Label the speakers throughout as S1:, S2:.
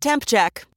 S1: Temp check.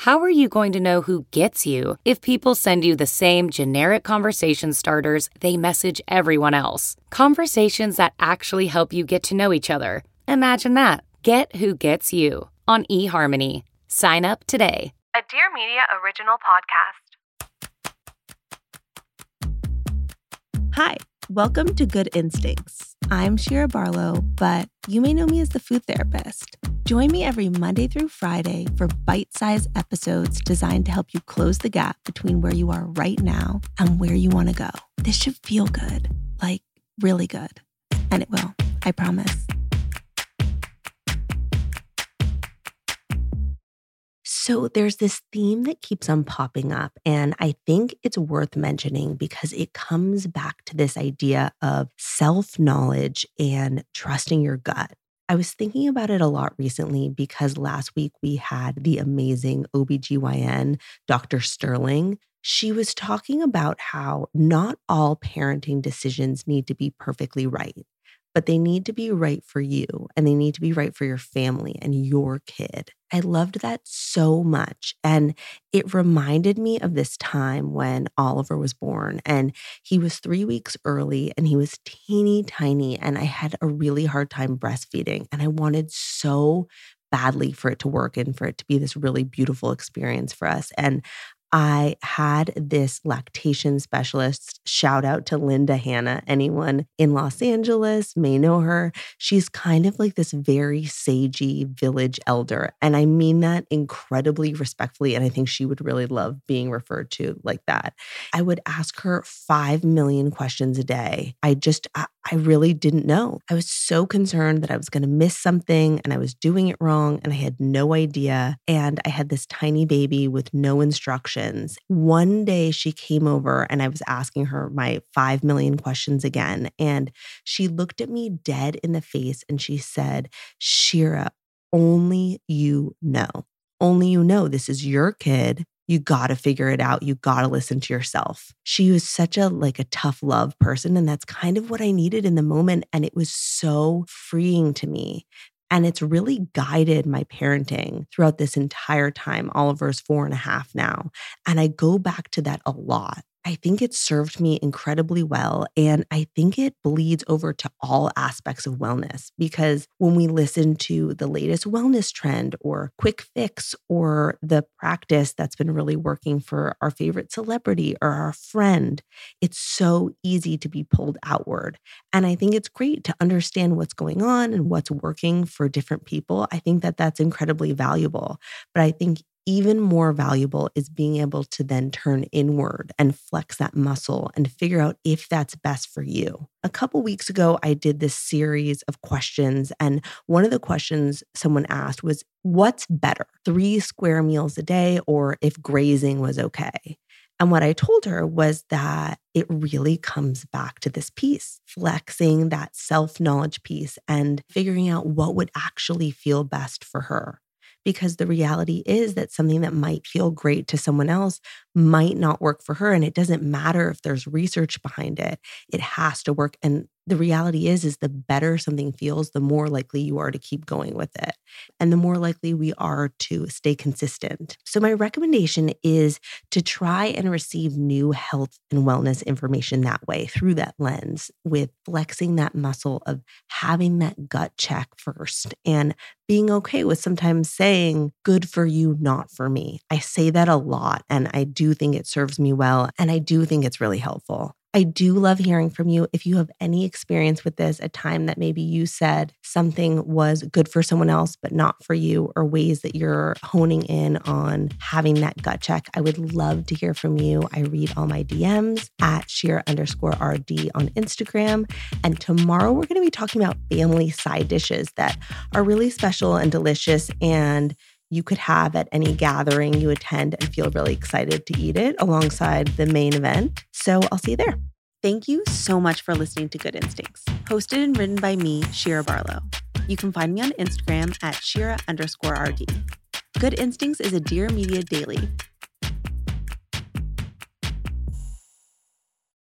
S2: How are you going to know who gets you if people send you the same generic conversation starters they message everyone else? Conversations that actually help you get to know each other. Imagine that. Get who gets you on eHarmony. Sign up today.
S3: A Dear Media original podcast.
S4: Hi, welcome to Good Instincts. I'm Shira Barlow, but you may know me as the food therapist. Join me every Monday through Friday for bite sized episodes designed to help you close the gap between where you are right now and where you want to go. This should feel good, like really good. And it will, I promise. So there's this theme that keeps on popping up, and I think it's worth mentioning because it comes back to this idea of self knowledge and trusting your gut. I was thinking about it a lot recently because last week we had the amazing OBGYN, Dr. Sterling. She was talking about how not all parenting decisions need to be perfectly right but they need to be right for you and they need to be right for your family and your kid. I loved that so much. And it reminded me of this time when Oliver was born and he was three weeks early and he was teeny tiny. And I had a really hard time breastfeeding. And I wanted so badly for it to work and for it to be this really beautiful experience for us. And I had this lactation specialist. Shout out to Linda Hanna. Anyone in Los Angeles may know her. She's kind of like this very sagey village elder. And I mean that incredibly respectfully. And I think she would really love being referred to like that. I would ask her 5 million questions a day. I just, I, I really didn't know. I was so concerned that I was going to miss something and I was doing it wrong and I had no idea. And I had this tiny baby with no instructions. One day she came over and I was asking her my 5 million questions again. And she looked at me dead in the face and she said, Shira, only you know. Only you know this is your kid you got to figure it out. You got to listen to yourself. She was such a like a tough love person and that's kind of what I needed in the moment and it was so freeing to me. And it's really guided my parenting throughout this entire time. Oliver's four and a half now. And I go back to that a lot. I think it served me incredibly well. And I think it bleeds over to all aspects of wellness because when we listen to the latest wellness trend or quick fix or the practice that's been really working for our favorite celebrity or our friend, it's so easy to be pulled outward. And I think it's great to understand what's going on and what's working for different people. I think that that's incredibly valuable. But I think even more valuable is being able to then turn inward and flex that muscle and figure out if that's best for you. A couple weeks ago, I did this series of questions, and one of the questions someone asked was, What's better, three square meals a day, or if grazing was okay? And what I told her was that it really comes back to this piece, flexing that self knowledge piece and figuring out what would actually feel best for her because the reality is that something that might feel great to someone else might not work for her and it doesn't matter if there's research behind it. It has to work and the reality is is the better something feels the more likely you are to keep going with it and the more likely we are to stay consistent. So my recommendation is to try and receive new health and wellness information that way through that lens with flexing that muscle of having that gut check first and being okay with sometimes saying good for you not for me. I say that a lot and i do think it serves me well and i do think it's really helpful I do love hearing from you. If you have any experience with this, a time that maybe you said something was good for someone else, but not for you, or ways that you're honing in on having that gut check, I would love to hear from you. I read all my DMs at Shira underscore RD on Instagram. And tomorrow we're going to be talking about family side dishes that are really special and delicious and you could have at any gathering you attend and feel really excited to eat it alongside the main event. So I'll see you there.
S5: Thank you so much for listening to Good Instincts, hosted and written by me, Shira Barlow. You can find me on Instagram at Shira underscore RD. Good Instincts is a Dear Media Daily